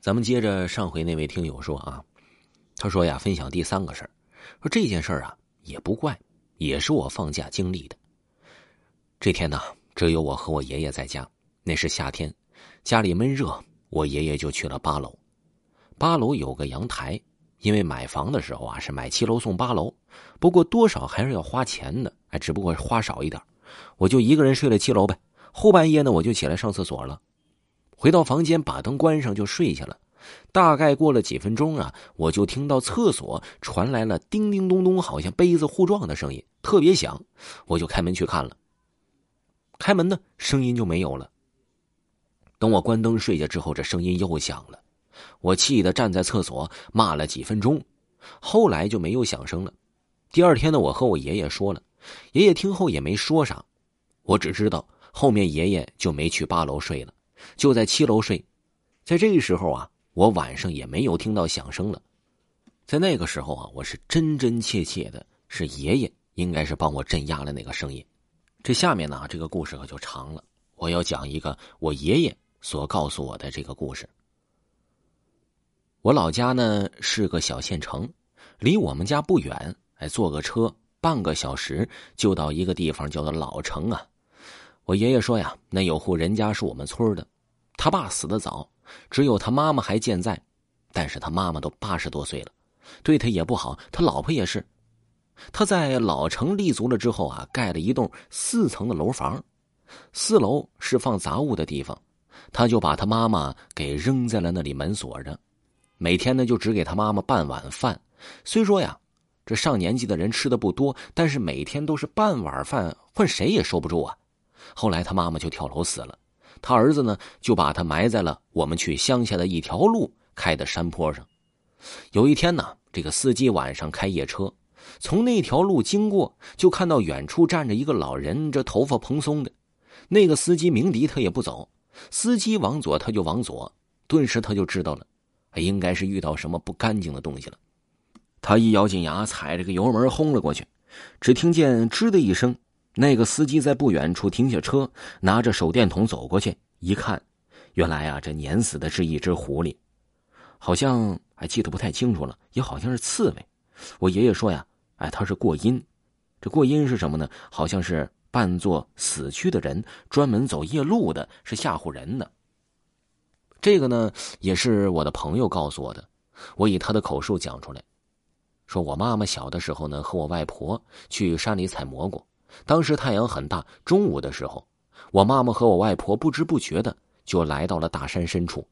咱们接着上回那位听友说啊，他说呀，分享第三个事儿，说这件事儿啊也不怪，也是我放假经历的。这天呢，只有我和我爷爷在家，那是夏天，家里闷热，我爷爷就去了八楼。八楼有个阳台，因为买房的时候啊是买七楼送八楼，不过多少还是要花钱的，哎，只不过花少一点。我就一个人睡了七楼呗。后半夜呢，我就起来上厕所了。回到房间，把灯关上就睡下了。大概过了几分钟啊，我就听到厕所传来了叮叮咚咚，好像杯子互撞的声音，特别响。我就开门去看了。开门呢，声音就没有了。等我关灯睡下之后，这声音又响了。我气得站在厕所骂了几分钟，后来就没有响声了。第二天呢，我和我爷爷说了，爷爷听后也没说啥。我只知道后面爷爷就没去八楼睡了。就在七楼睡，在这个时候啊，我晚上也没有听到响声了。在那个时候啊，我是真真切切的，是爷爷应该是帮我镇压了那个声音。这下面呢，这个故事可就长了。我要讲一个我爷爷所告诉我的这个故事。我老家呢是个小县城，离我们家不远，哎，坐个车半个小时就到一个地方，叫做老城啊。我爷爷说呀，那有户人家是我们村的，他爸死的早，只有他妈妈还健在，但是他妈妈都八十多岁了，对他也不好，他老婆也是。他在老城立足了之后啊，盖了一栋四层的楼房，四楼是放杂物的地方，他就把他妈妈给扔在了那里，门锁着，每天呢就只给他妈妈半碗饭。虽说呀，这上年纪的人吃的不多，但是每天都是半碗饭，换谁也受不住啊。后来他妈妈就跳楼死了，他儿子呢就把他埋在了我们去乡下的一条路开的山坡上。有一天呢，这个司机晚上开夜车，从那条路经过，就看到远处站着一个老人，这头发蓬松的。那个司机鸣笛，他也不走。司机往左，他就往左。顿时他就知道了，应该是遇到什么不干净的东西了。他一咬紧牙，踩着个油门轰了过去。只听见吱的一声。那个司机在不远处停下车，拿着手电筒走过去，一看，原来啊，这碾死的是一只狐狸，好像还记得不太清楚了，也好像是刺猬。我爷爷说呀，哎，他是过阴，这过阴是什么呢？好像是扮作死去的人，专门走夜路的，是吓唬人的。这个呢，也是我的朋友告诉我的，我以他的口述讲出来，说我妈妈小的时候呢，和我外婆去山里采蘑菇。当时太阳很大，中午的时候，我妈妈和我外婆不知不觉的就来到了大山深处。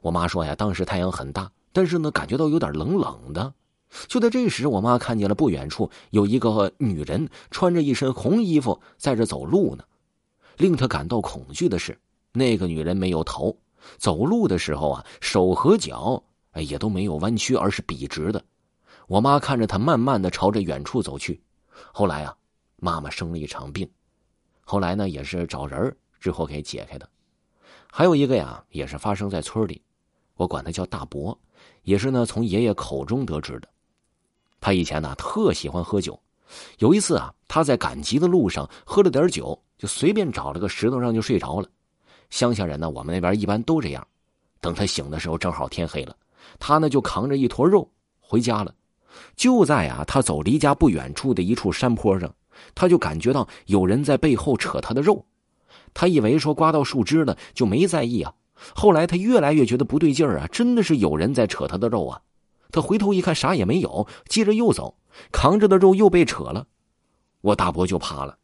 我妈说呀，当时太阳很大，但是呢，感觉到有点冷冷的。就在这时，我妈看见了不远处有一个女人穿着一身红衣服在这走路呢。令她感到恐惧的是，那个女人没有头，走路的时候啊，手和脚哎也都没有弯曲，而是笔直的。我妈看着她慢慢的朝着远处走去。后来啊。妈妈生了一场病，后来呢也是找人之后给解开的。还有一个呀，也是发生在村里，我管他叫大伯，也是呢从爷爷口中得知的。他以前呢特喜欢喝酒，有一次啊他在赶集的路上喝了点酒，就随便找了个石头上就睡着了。乡下人呢，我们那边一般都这样。等他醒的时候，正好天黑了，他呢就扛着一坨肉回家了。就在啊他走离家不远处的一处山坡上。他就感觉到有人在背后扯他的肉，他以为说刮到树枝了，就没在意啊。后来他越来越觉得不对劲儿啊，真的是有人在扯他的肉啊。他回头一看，啥也没有，接着又走，扛着的肉又被扯了。我大伯就怕了，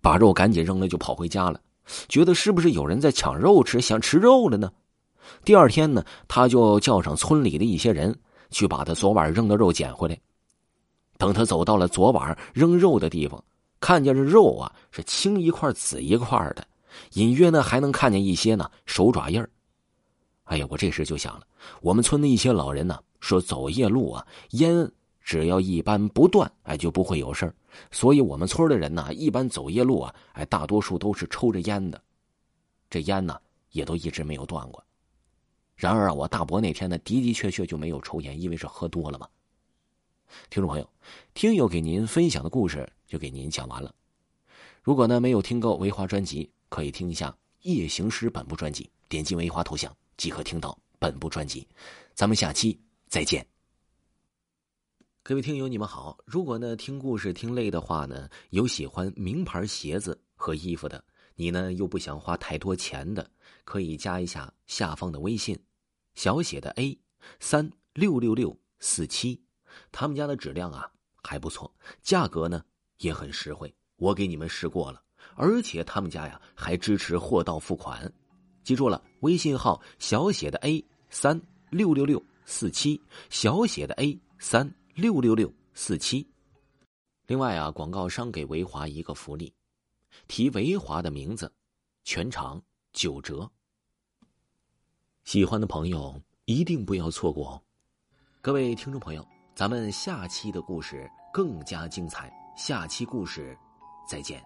把肉赶紧扔了，就跑回家了，觉得是不是有人在抢肉吃，想吃肉了呢？第二天呢，他就叫上村里的一些人，去把他昨晚扔的肉捡回来。等他走到了昨晚扔肉的地方，看见这肉啊是青一块紫一块的，隐约呢还能看见一些呢手爪印儿。哎呀，我这时就想了，我们村的一些老人呢说走夜路啊，烟只要一般不断，哎就不会有事儿。所以我们村的人呢一般走夜路啊，哎大多数都是抽着烟的，这烟呢也都一直没有断过。然而啊，我大伯那天呢的的确确就没有抽烟，因为是喝多了嘛。听众朋友，听友给您分享的故事就给您讲完了。如果呢没有听够维华专辑，可以听一下《夜行诗》本部专辑，点击维华头像。即可听到本部专辑。咱们下期再见。各位听友，你们好。如果呢听故事听累的话呢，有喜欢名牌鞋子和衣服的，你呢又不想花太多钱的，可以加一下下方的微信，小写的 A 三六六六四七，他们家的质量啊还不错，价格呢也很实惠，我给你们试过了，而且他们家呀还支持货到付款。记住了，微信号小写的 A 三六六六四七，小写的 A 三。六六六四七。另外啊，广告商给维华一个福利，提维华的名字，全场九折。喜欢的朋友一定不要错过哦！各位听众朋友，咱们下期的故事更加精彩，下期故事再见。